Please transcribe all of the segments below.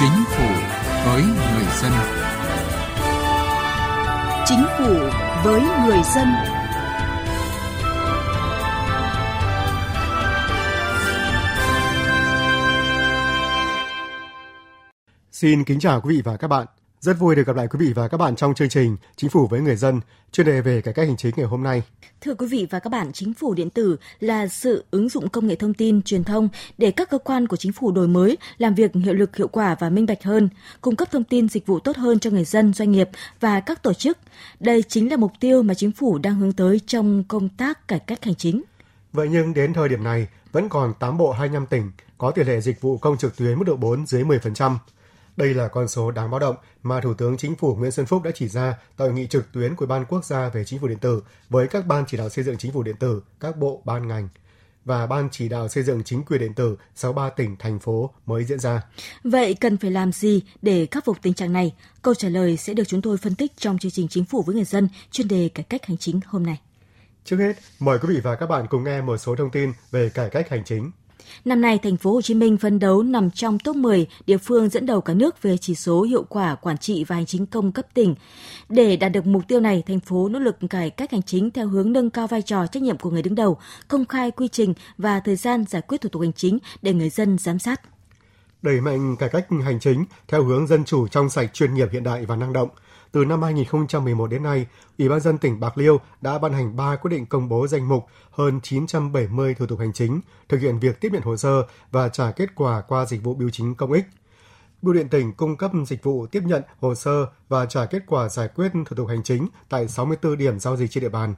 Chính phủ với người dân. Chính phủ với người dân. Xin kính chào quý vị và các bạn. Rất vui được gặp lại quý vị và các bạn trong chương trình Chính phủ với người dân, chuyên đề về cải cách hành chính ngày hôm nay. Thưa quý vị và các bạn, chính phủ điện tử là sự ứng dụng công nghệ thông tin, truyền thông để các cơ quan của chính phủ đổi mới, làm việc hiệu lực, hiệu quả và minh bạch hơn, cung cấp thông tin dịch vụ tốt hơn cho người dân, doanh nghiệp và các tổ chức. Đây chính là mục tiêu mà chính phủ đang hướng tới trong công tác cải cách hành chính. Vậy nhưng đến thời điểm này, vẫn còn 8 bộ 25 tỉnh có tỷ lệ dịch vụ công trực tuyến mức độ 4 dưới 10%. Đây là con số đáng báo động mà Thủ tướng Chính phủ Nguyễn Xuân Phúc đã chỉ ra tại hội nghị trực tuyến của Ban Quốc gia về Chính phủ điện tử với các ban chỉ đạo xây dựng chính phủ điện tử, các bộ, ban ngành và Ban chỉ đạo xây dựng chính quyền điện tử 63 tỉnh, thành phố mới diễn ra. Vậy cần phải làm gì để khắc phục tình trạng này? Câu trả lời sẽ được chúng tôi phân tích trong chương trình Chính phủ với người dân chuyên đề cải cách hành chính hôm nay. Trước hết, mời quý vị và các bạn cùng nghe một số thông tin về cải cách hành chính. Năm nay, thành phố Hồ Chí Minh phấn đấu nằm trong top 10 địa phương dẫn đầu cả nước về chỉ số hiệu quả quản trị và hành chính công cấp tỉnh. Để đạt được mục tiêu này, thành phố nỗ lực cải cách hành chính theo hướng nâng cao vai trò trách nhiệm của người đứng đầu, công khai quy trình và thời gian giải quyết thủ tục hành chính để người dân giám sát. Đẩy mạnh cải cách hành chính theo hướng dân chủ trong sạch, chuyên nghiệp, hiện đại và năng động – từ năm 2011 đến nay, Ủy ban dân tỉnh Bạc Liêu đã ban hành 3 quyết định công bố danh mục hơn 970 thủ tục hành chính, thực hiện việc tiếp nhận hồ sơ và trả kết quả qua dịch vụ biểu chính công ích. Bưu điện tỉnh cung cấp dịch vụ tiếp nhận hồ sơ và trả kết quả giải quyết thủ tục hành chính tại 64 điểm giao dịch trên địa bàn.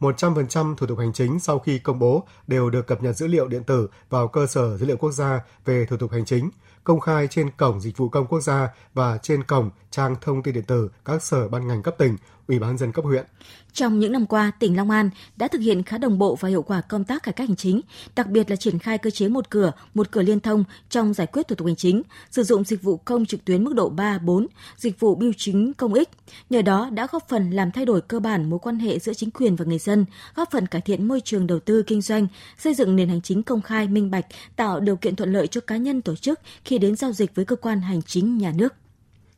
100% thủ tục hành chính sau khi công bố đều được cập nhật dữ liệu điện tử vào cơ sở dữ liệu quốc gia về thủ tục hành chính, công khai trên cổng dịch vụ công quốc gia và trên cổng trang thông tin điện tử các sở ban ngành cấp tỉnh, ủy ban dân cấp huyện. Trong những năm qua, tỉnh Long An đã thực hiện khá đồng bộ và hiệu quả công tác cải cách hành chính, đặc biệt là triển khai cơ chế một cửa, một cửa liên thông trong giải quyết thủ tục hành chính, sử dụng dịch vụ công trực tuyến mức độ 3, 4, dịch vụ bưu chính công ích. Nhờ đó đã góp phần làm thay đổi cơ bản mối quan hệ giữa chính quyền và người dân, góp phần cải thiện môi trường đầu tư kinh doanh, xây dựng nền hành chính công khai, minh bạch, tạo điều kiện thuận lợi cho cá nhân tổ chức khi đến giao dịch với cơ quan hành chính nhà nước.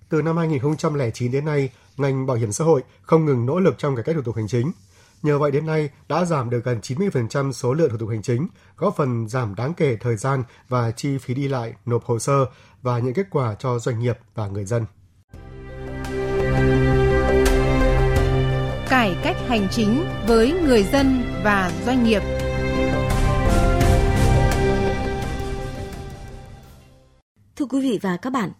Từ năm 2009 đến nay, ngành bảo hiểm xã hội không ngừng nỗ lực trong cải cách thủ tục hành chính. Nhờ vậy đến nay đã giảm được gần 90% số lượng thủ tục hành chính, góp phần giảm đáng kể thời gian và chi phí đi lại, nộp hồ sơ và những kết quả cho doanh nghiệp và người dân. Cải cách hành chính với người dân và doanh nghiệp. Thưa quý vị và các bạn,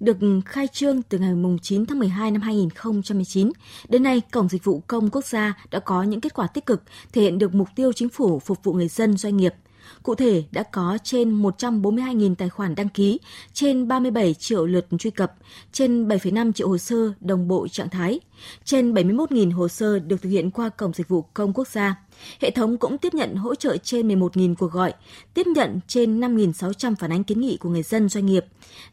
được khai trương từ ngày 9 tháng 12 năm 2019. Đến nay, Cổng Dịch vụ Công Quốc gia đã có những kết quả tích cực, thể hiện được mục tiêu chính phủ phục vụ người dân doanh nghiệp. Cụ thể, đã có trên 142.000 tài khoản đăng ký, trên 37 triệu lượt truy cập, trên 7,5 triệu hồ sơ đồng bộ trạng thái, trên 71.000 hồ sơ được thực hiện qua Cổng Dịch vụ Công Quốc gia. Hệ thống cũng tiếp nhận hỗ trợ trên 11.000 cuộc gọi, tiếp nhận trên 5.600 phản ánh kiến nghị của người dân doanh nghiệp,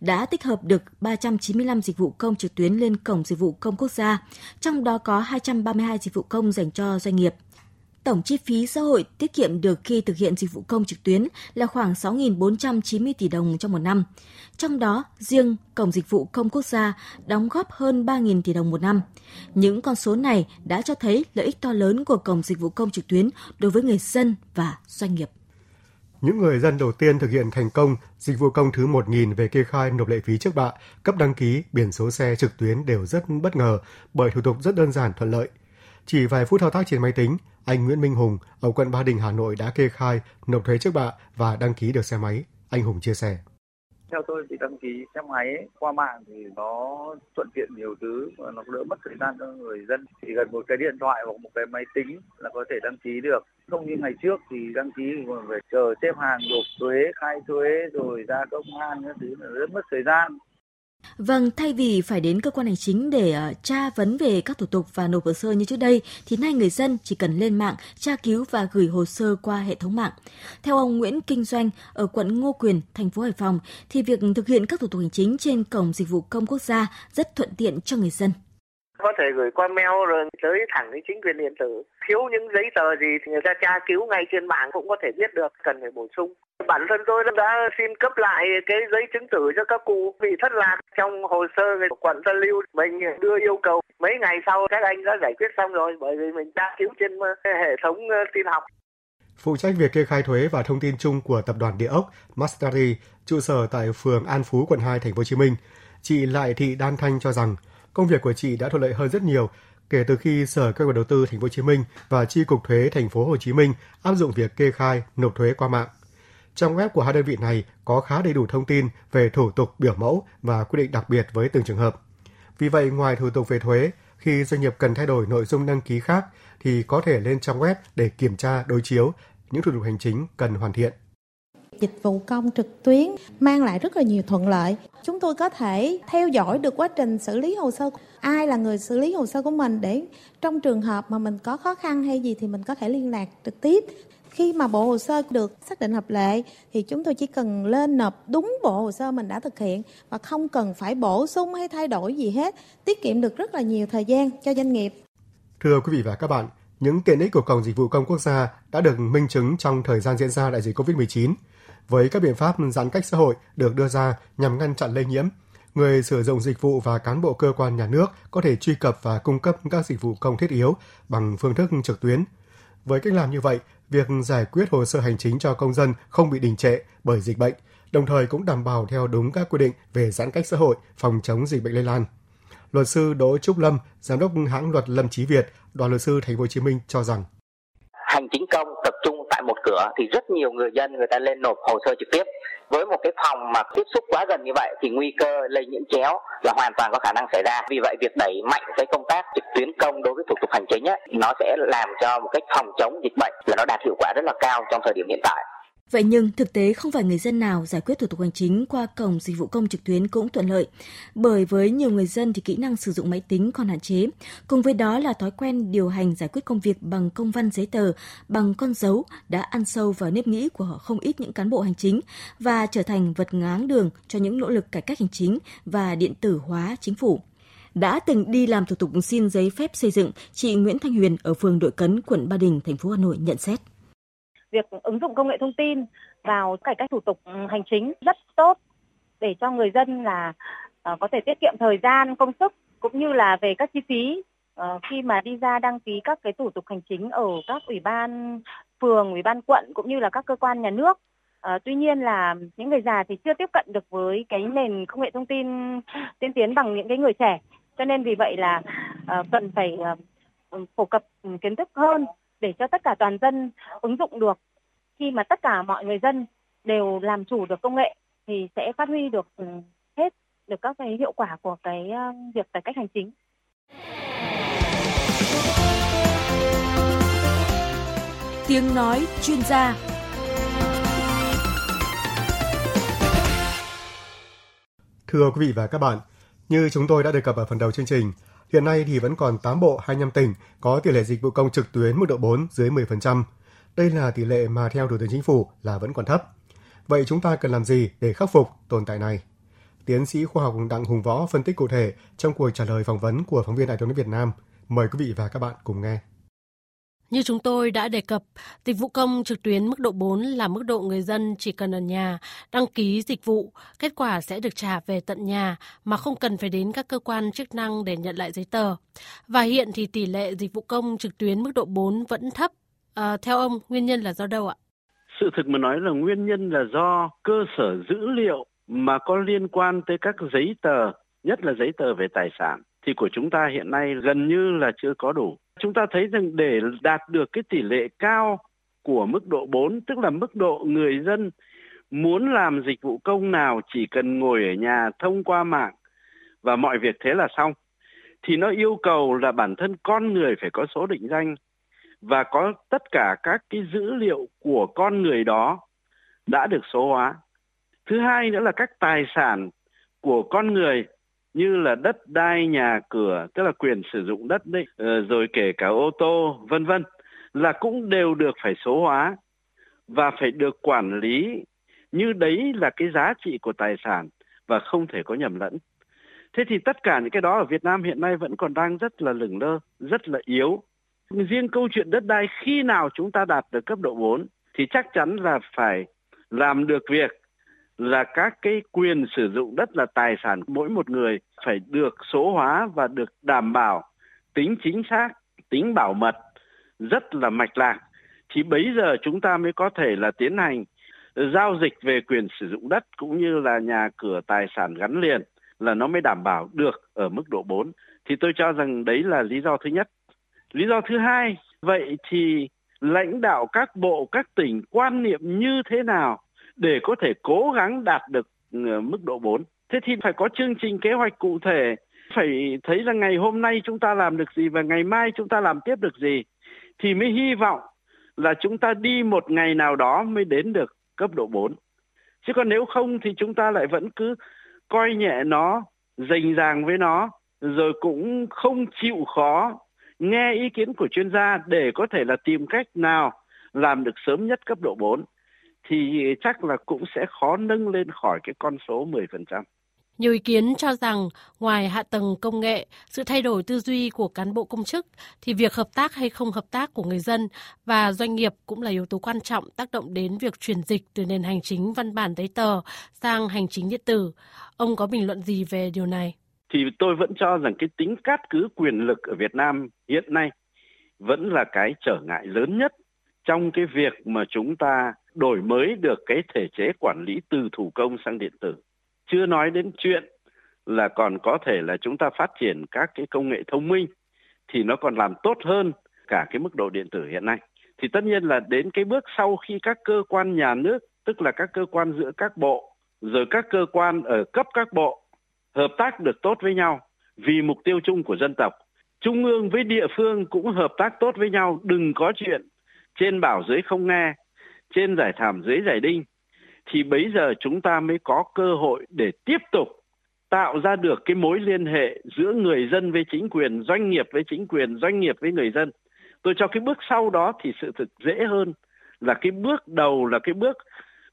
đã tích hợp được 395 dịch vụ công trực tuyến lên Cổng Dịch vụ Công Quốc gia, trong đó có 232 dịch vụ công dành cho doanh nghiệp. Tổng chi phí xã hội tiết kiệm được khi thực hiện dịch vụ công trực tuyến là khoảng 6.490 tỷ đồng trong một năm. Trong đó, riêng Cổng Dịch vụ Công Quốc gia đóng góp hơn 3.000 tỷ đồng một năm. Những con số này đã cho thấy lợi ích to lớn của Cổng Dịch vụ Công trực tuyến đối với người dân và doanh nghiệp. Những người dân đầu tiên thực hiện thành công dịch vụ công thứ 1.000 về kê khai nộp lệ phí trước bạ, cấp đăng ký, biển số xe trực tuyến đều rất bất ngờ bởi thủ tục rất đơn giản thuận lợi. Chỉ vài phút thao tác trên máy tính, anh Nguyễn Minh Hùng ở quận Ba Đình, Hà Nội đã kê khai nộp thuế trước bạ và đăng ký được xe máy. Anh Hùng chia sẻ. Theo tôi thì đăng ký xe máy ấy, qua mạng thì nó thuận tiện nhiều thứ và nó đỡ mất thời gian cho người dân. Chỉ cần một cái điện thoại hoặc một cái máy tính là có thể đăng ký được. Không như ngày trước thì đăng ký còn phải chờ xếp hàng nộp thuế khai thuế rồi ra công an các thứ là rất mất thời gian. Vâng, thay vì phải đến cơ quan hành chính để uh, tra vấn về các thủ tục và nộp hồ sơ như trước đây, thì nay người dân chỉ cần lên mạng, tra cứu và gửi hồ sơ qua hệ thống mạng. Theo ông Nguyễn Kinh Doanh ở quận Ngô Quyền, thành phố Hải Phòng, thì việc thực hiện các thủ tục hành chính trên cổng dịch vụ công quốc gia rất thuận tiện cho người dân có thể gửi qua mail rồi tới thẳng đến chính quyền điện tử. Thiếu những giấy tờ gì thì người ta tra cứu ngay trên mạng cũng có thể biết được cần phải bổ sung. Bản thân tôi đã xin cấp lại cái giấy chứng tử cho các cụ bị thất lạc trong hồ sơ của quận Tân Lưu. Mình đưa yêu cầu mấy ngày sau các anh đã giải quyết xong rồi bởi vì mình tra cứu trên ờ, hệ thống ờ, tin học. Phụ trách việc kê khai thuế và thông tin chung của tập đoàn địa ốc Mastari, trụ sở tại phường An Phú, quận 2, thành phố Hồ Chí Minh, chị Lại Thị Đan Thanh cho rằng công việc của chị đã thuận lợi hơn rất nhiều kể từ khi Sở Kế hoạch Đầu tư Thành phố Hồ Chí Minh và Chi cục thuế Thành phố Hồ Chí Minh áp dụng việc kê khai nộp thuế qua mạng. Trong web của hai đơn vị này có khá đầy đủ thông tin về thủ tục biểu mẫu và quy định đặc biệt với từng trường hợp. Vì vậy, ngoài thủ tục về thuế, khi doanh nghiệp cần thay đổi nội dung đăng ký khác thì có thể lên trang web để kiểm tra đối chiếu những thủ tục hành chính cần hoàn thiện. Dịch vụ công trực tuyến mang lại rất là nhiều thuận lợi. Chúng tôi có thể theo dõi được quá trình xử lý hồ sơ, ai là người xử lý hồ sơ của mình để trong trường hợp mà mình có khó khăn hay gì thì mình có thể liên lạc trực tiếp. Khi mà bộ hồ sơ được xác định hợp lệ thì chúng tôi chỉ cần lên nộp đúng bộ hồ sơ mình đã thực hiện và không cần phải bổ sung hay thay đổi gì hết, tiết kiệm được rất là nhiều thời gian cho doanh nghiệp. Thưa quý vị và các bạn, những tiện ích của Cổng Dịch vụ Công Quốc gia đã được minh chứng trong thời gian diễn ra đại dịch COVID-19. Với các biện pháp giãn cách xã hội được đưa ra nhằm ngăn chặn lây nhiễm, người sử dụng dịch vụ và cán bộ cơ quan nhà nước có thể truy cập và cung cấp các dịch vụ công thiết yếu bằng phương thức trực tuyến. Với cách làm như vậy, việc giải quyết hồ sơ hành chính cho công dân không bị đình trệ bởi dịch bệnh, đồng thời cũng đảm bảo theo đúng các quy định về giãn cách xã hội, phòng chống dịch bệnh lây lan. Luật sư Đỗ Trúc Lâm, giám đốc hãng luật Lâm Chí Việt, đoàn luật sư Thành phố Hồ Chí Minh cho rằng hành chính công tập trung tại một cửa thì rất nhiều người dân người ta lên nộp hồ sơ trực tiếp. Với một cái phòng mà tiếp xúc quá gần như vậy thì nguy cơ lây nhiễm chéo là hoàn toàn có khả năng xảy ra. Vì vậy việc đẩy mạnh cái công tác trực tuyến công đối với thủ tục hành chính ấy, nó sẽ làm cho một cách phòng chống dịch bệnh là nó đạt hiệu quả rất là cao trong thời điểm hiện tại. Vậy nhưng thực tế không phải người dân nào giải quyết thủ tục hành chính qua cổng dịch vụ công trực tuyến cũng thuận lợi, bởi với nhiều người dân thì kỹ năng sử dụng máy tính còn hạn chế, cùng với đó là thói quen điều hành giải quyết công việc bằng công văn giấy tờ, bằng con dấu đã ăn sâu vào nếp nghĩ của họ không ít những cán bộ hành chính và trở thành vật ngáng đường cho những nỗ lực cải cách hành chính và điện tử hóa chính phủ. Đã từng đi làm thủ tục xin giấy phép xây dựng, chị Nguyễn Thanh Huyền ở phường Đội Cấn, quận Ba Đình, thành phố Hà Nội nhận xét việc ứng dụng công nghệ thông tin vào cải cách thủ tục ừ, hành chính rất tốt để cho người dân là uh, có thể tiết kiệm thời gian, công sức cũng như là về các chi phí uh, khi mà đi ra đăng ký các cái thủ tục hành chính ở các ủy ban phường, ủy ban quận cũng như là các cơ quan nhà nước. À, tuy nhiên là những người già thì chưa tiếp cận được với cái nền công nghệ thông tin tiên tiến bằng những cái người trẻ. Cho nên vì vậy là à, cần phải à, phổ cập kiến thức hơn để cho tất cả toàn dân ứng dụng được khi mà tất cả mọi người dân đều làm chủ được công nghệ thì sẽ phát huy được ừ, hết được các cái hiệu quả của cái ờ, việc cải cách hành chính. Tiếng nói chuyên gia Thưa quý vị và các bạn, như chúng tôi đã đề cập ở phần đầu chương trình, Hiện nay thì vẫn còn 8 bộ 25 tỉnh có tỷ lệ dịch vụ công trực tuyến mức độ 4 dưới 10%. Đây là tỷ lệ mà theo Thủ tướng Chính phủ là vẫn còn thấp. Vậy chúng ta cần làm gì để khắc phục tồn tại này? Tiến sĩ khoa học Đặng Hùng Võ phân tích cụ thể trong cuộc trả lời phỏng vấn của phóng viên Đài tiếng Việt Nam. Mời quý vị và các bạn cùng nghe. Như chúng tôi đã đề cập, dịch vụ công trực tuyến mức độ 4 là mức độ người dân chỉ cần ở nhà đăng ký dịch vụ, kết quả sẽ được trả về tận nhà mà không cần phải đến các cơ quan chức năng để nhận lại giấy tờ. Và hiện thì tỷ lệ dịch vụ công trực tuyến mức độ 4 vẫn thấp. À, theo ông, nguyên nhân là do đâu ạ? Sự thực mà nói là nguyên nhân là do cơ sở dữ liệu mà có liên quan tới các giấy tờ, nhất là giấy tờ về tài sản thì của chúng ta hiện nay gần như là chưa có đủ chúng ta thấy rằng để đạt được cái tỷ lệ cao của mức độ 4, tức là mức độ người dân muốn làm dịch vụ công nào chỉ cần ngồi ở nhà thông qua mạng và mọi việc thế là xong thì nó yêu cầu là bản thân con người phải có số định danh và có tất cả các cái dữ liệu của con người đó đã được số hóa. Thứ hai nữa là các tài sản của con người như là đất đai nhà cửa tức là quyền sử dụng đất đấy ờ, rồi kể cả ô tô vân vân là cũng đều được phải số hóa và phải được quản lý như đấy là cái giá trị của tài sản và không thể có nhầm lẫn Thế thì tất cả những cái đó ở Việt Nam hiện nay vẫn còn đang rất là lửng lơ, rất là yếu. Riêng câu chuyện đất đai khi nào chúng ta đạt được cấp độ 4 thì chắc chắn là phải làm được việc là các cái quyền sử dụng đất là tài sản mỗi một người phải được số hóa và được đảm bảo tính chính xác, tính bảo mật rất là mạch lạc thì bây giờ chúng ta mới có thể là tiến hành giao dịch về quyền sử dụng đất cũng như là nhà cửa tài sản gắn liền là nó mới đảm bảo được ở mức độ 4. Thì tôi cho rằng đấy là lý do thứ nhất. Lý do thứ hai, vậy thì lãnh đạo các bộ, các tỉnh quan niệm như thế nào để có thể cố gắng đạt được ờ, mức độ 4. Thế thì phải có chương trình kế hoạch cụ thể, phải thấy là ngày hôm nay chúng ta làm được gì và ngày mai chúng ta làm tiếp được gì thì mới hy vọng là chúng ta đi một ngày nào đó mới đến được cấp độ 4. Chứ còn nếu không thì chúng ta lại vẫn cứ coi nhẹ nó, rành ràng với nó, rồi cũng không chịu khó nghe ý kiến của chuyên gia để có thể là tìm cách nào làm được sớm nhất cấp độ 4 thì chắc là cũng sẽ khó nâng lên khỏi cái con số 10%. Nhiều ý kiến cho rằng ngoài hạ tầng công nghệ, sự thay đổi tư duy của cán bộ công chức thì việc hợp tác hay không hợp tác của người dân và doanh nghiệp cũng là yếu tố quan trọng tác động đến việc chuyển dịch từ nền hành chính văn bản giấy tờ sang hành chính điện tử. Ông có bình luận gì về điều này? Thì tôi vẫn cho rằng cái tính cát cứ quyền lực ở Việt Nam hiện nay vẫn là cái trở ngại lớn nhất trong cái việc mà chúng ta đổi mới được cái thể chế quản lý từ thủ công sang điện tử chưa nói đến chuyện là còn có thể là chúng ta phát triển các cái công nghệ thông minh thì nó còn làm tốt hơn cả cái mức độ điện tử hiện nay. Thì tất nhiên là đến cái bước sau khi các cơ quan nhà nước, tức là các cơ quan giữa các bộ, rồi các cơ quan ở cấp các bộ hợp tác được tốt với nhau vì mục tiêu chung của dân tộc. Trung ương với địa phương cũng hợp tác tốt với nhau, đừng có chuyện trên bảo dưới không nghe, trên giải thảm dưới giải đinh thì bây giờ chúng ta mới có cơ hội để tiếp tục tạo ra được cái mối liên hệ giữa người dân với chính quyền, doanh nghiệp với chính quyền, doanh nghiệp với người dân. Tôi cho cái bước sau đó thì sự thực dễ hơn là cái bước đầu là cái bước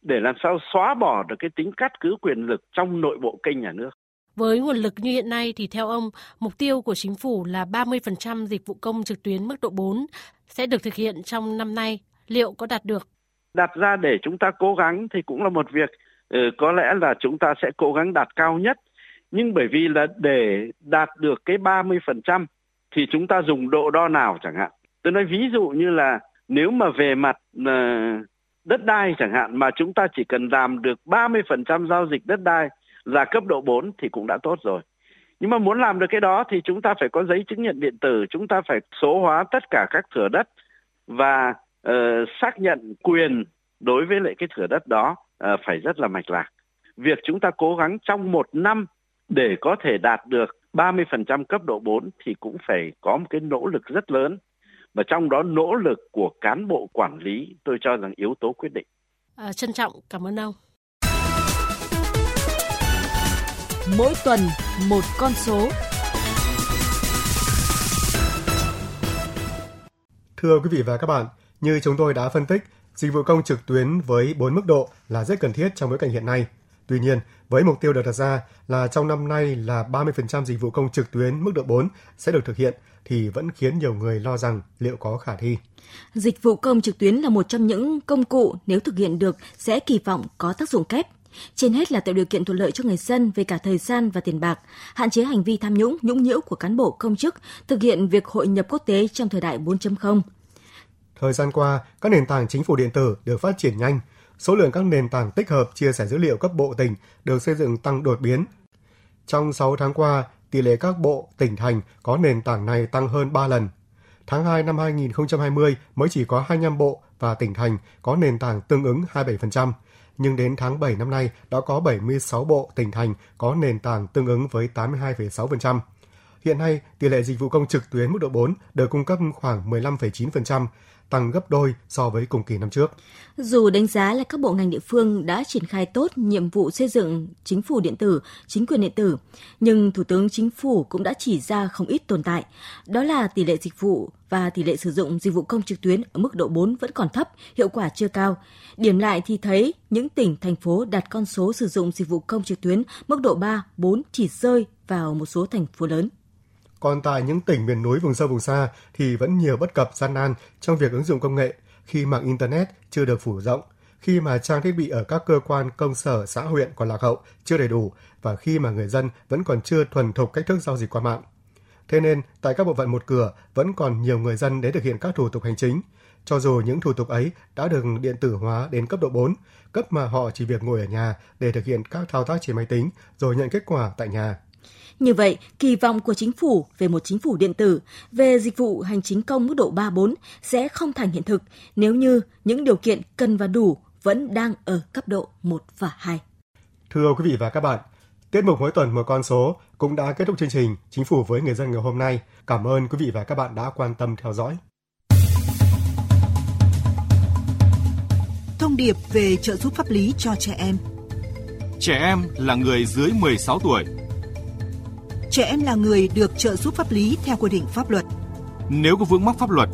để làm sao xóa bỏ được cái tính cắt cứ quyền lực trong nội bộ kênh nhà nước. Với nguồn lực như hiện nay thì theo ông, mục tiêu của chính phủ là 30% dịch vụ công trực tuyến mức độ 4 sẽ được thực hiện trong năm nay. Liệu có đạt được? Đặt ra để chúng ta cố gắng thì cũng là một việc ừ, có lẽ là chúng ta sẽ cố gắng đạt cao nhất nhưng bởi vì là để đạt được cái 30% thì chúng ta dùng độ đo nào chẳng hạn. Tôi nói ví dụ như là nếu mà về mặt ờ, đất đai chẳng hạn mà chúng ta chỉ cần làm được 30% giao dịch đất đai là cấp độ 4 thì cũng đã tốt rồi. Nhưng mà muốn làm được cái đó thì chúng ta phải có giấy chứng nhận điện tử, chúng ta phải số hóa tất cả các thửa đất và uh, xác nhận quyền đối với lại cái thửa đất đó uh, phải rất là mạch lạc. Việc chúng ta cố gắng trong một năm để có thể đạt được 30% cấp độ 4 thì cũng phải có một cái nỗ lực rất lớn. Và trong đó nỗ lực của cán bộ quản lý tôi cho rằng yếu tố quyết định. À, trân trọng cảm ơn ông. Mỗi tuần một con số. Thưa quý vị và các bạn, như chúng tôi đã phân tích, dịch vụ công trực tuyến với 4 mức độ là rất cần thiết trong bối cảnh hiện nay. Tuy nhiên, với mục tiêu được đặt ra là trong năm nay là 30% dịch vụ công trực tuyến mức độ 4 sẽ được thực hiện thì vẫn khiến nhiều người lo rằng liệu có khả thi. Dịch vụ công trực tuyến là một trong những công cụ nếu thực hiện được sẽ kỳ vọng có tác dụng kép. Trên hết là tạo điều kiện thuận lợi cho người dân về cả thời gian và tiền bạc, hạn chế hành vi tham nhũng, nhũng nhiễu của cán bộ công chức, thực hiện việc hội nhập quốc tế trong thời đại 4.0. Thời gian qua, các nền tảng chính phủ điện tử được phát triển nhanh. Số lượng các nền tảng tích hợp chia sẻ dữ liệu cấp bộ tỉnh được xây dựng tăng đột biến. Trong 6 tháng qua, tỷ lệ các bộ, tỉnh thành có nền tảng này tăng hơn 3 lần. Tháng 2 năm 2020 mới chỉ có 25 bộ và tỉnh thành có nền tảng tương ứng 27%, nhưng đến tháng 7 năm nay đã có 76 bộ tỉnh thành có nền tảng tương ứng với 82,6%. Hiện nay, tỷ lệ dịch vụ công trực tuyến mức độ 4 được cung cấp khoảng 15,9%, tăng gấp đôi so với cùng kỳ năm trước. Dù đánh giá là các bộ ngành địa phương đã triển khai tốt nhiệm vụ xây dựng chính phủ điện tử, chính quyền điện tử, nhưng Thủ tướng Chính phủ cũng đã chỉ ra không ít tồn tại. Đó là tỷ lệ dịch vụ và tỷ lệ sử dụng dịch vụ công trực tuyến ở mức độ 4 vẫn còn thấp, hiệu quả chưa cao. Điểm lại thì thấy những tỉnh, thành phố đạt con số sử dụng dịch vụ công trực tuyến mức độ 3, 4 chỉ rơi vào một số thành phố lớn. Còn tại những tỉnh miền núi vùng sâu vùng xa thì vẫn nhiều bất cập gian nan trong việc ứng dụng công nghệ khi mạng Internet chưa được phủ rộng, khi mà trang thiết bị ở các cơ quan công sở xã huyện còn lạc hậu, chưa đầy đủ và khi mà người dân vẫn còn chưa thuần thục cách thức giao dịch qua mạng. Thế nên, tại các bộ phận một cửa vẫn còn nhiều người dân đến thực hiện các thủ tục hành chính, cho dù những thủ tục ấy đã được điện tử hóa đến cấp độ 4, cấp mà họ chỉ việc ngồi ở nhà để thực hiện các thao tác trên máy tính rồi nhận kết quả tại nhà. Như vậy, kỳ vọng của chính phủ về một chính phủ điện tử, về dịch vụ hành chính công mức độ 3-4 sẽ không thành hiện thực nếu như những điều kiện cần và đủ vẫn đang ở cấp độ 1 và 2. Thưa quý vị và các bạn, tiết mục mỗi tuần một con số cũng đã kết thúc chương trình Chính phủ với người dân ngày hôm nay. Cảm ơn quý vị và các bạn đã quan tâm theo dõi. Thông điệp về trợ giúp pháp lý cho trẻ em. Trẻ em là người dưới 16 tuổi trẻ em là người được trợ giúp pháp lý theo quy định pháp luật. Nếu có vướng mắc pháp luật,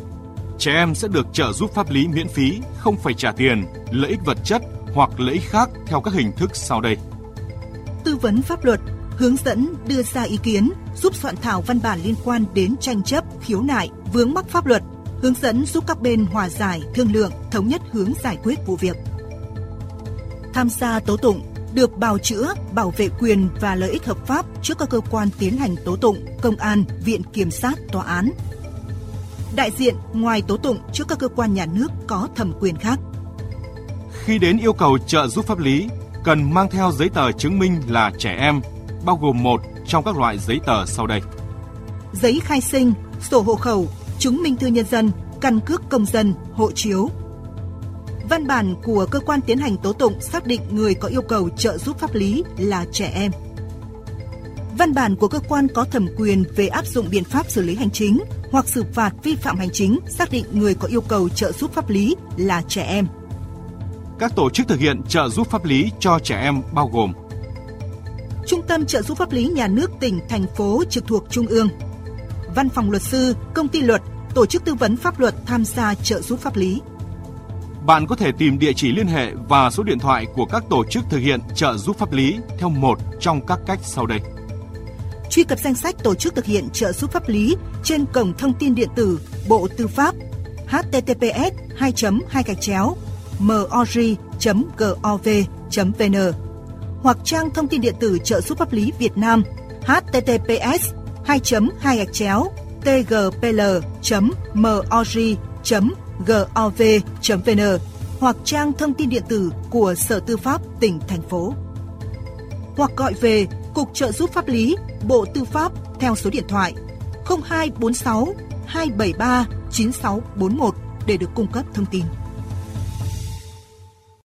trẻ em sẽ được trợ giúp pháp lý miễn phí, không phải trả tiền, lợi ích vật chất hoặc lợi ích khác theo các hình thức sau đây. Tư vấn pháp luật, hướng dẫn đưa ra ý kiến, giúp soạn thảo văn bản liên quan đến tranh chấp, khiếu nại, vướng mắc pháp luật, hướng dẫn giúp các bên hòa giải, thương lượng, thống nhất hướng giải quyết vụ việc. Tham gia tố tụng, được bào chữa, bảo vệ quyền và lợi ích hợp pháp trước các cơ quan tiến hành tố tụng, công an, viện kiểm sát, tòa án. Đại diện ngoài tố tụng trước các cơ quan nhà nước có thẩm quyền khác. Khi đến yêu cầu trợ giúp pháp lý, cần mang theo giấy tờ chứng minh là trẻ em, bao gồm một trong các loại giấy tờ sau đây. Giấy khai sinh, sổ hộ khẩu, chứng minh thư nhân dân, căn cước công dân, hộ chiếu, Văn bản của cơ quan tiến hành tố tụng xác định người có yêu cầu trợ giúp pháp lý là trẻ em. Văn bản của cơ quan có thẩm quyền về áp dụng biện pháp xử lý hành chính hoặc xử phạt vi phạm hành chính xác định người có yêu cầu trợ giúp pháp lý là trẻ em. Các tổ chức thực hiện trợ giúp pháp lý cho trẻ em bao gồm Trung tâm trợ giúp pháp lý nhà nước tỉnh, thành phố trực thuộc Trung ương, Văn phòng luật sư, công ty luật, tổ chức tư vấn pháp luật tham gia trợ giúp pháp lý bạn có thể tìm địa chỉ liên hệ và số điện thoại của các tổ chức thực hiện trợ giúp pháp lý theo một trong các cách sau đây. Truy cập danh sách tổ chức thực hiện trợ giúp pháp lý trên cổng thông tin điện tử Bộ Tư pháp https 2 2 gạch chéo mori.gov.vn hoặc trang thông tin điện tử trợ giúp pháp lý Việt Nam https 2 2 gạch chéo tgpl.mori.gov.vn gov.vn hoặc trang thông tin điện tử của Sở Tư pháp tỉnh, thành phố. Hoặc gọi về Cục Trợ giúp pháp lý, Bộ Tư pháp theo số điện thoại 0246 273 9641 để được cung cấp thông tin.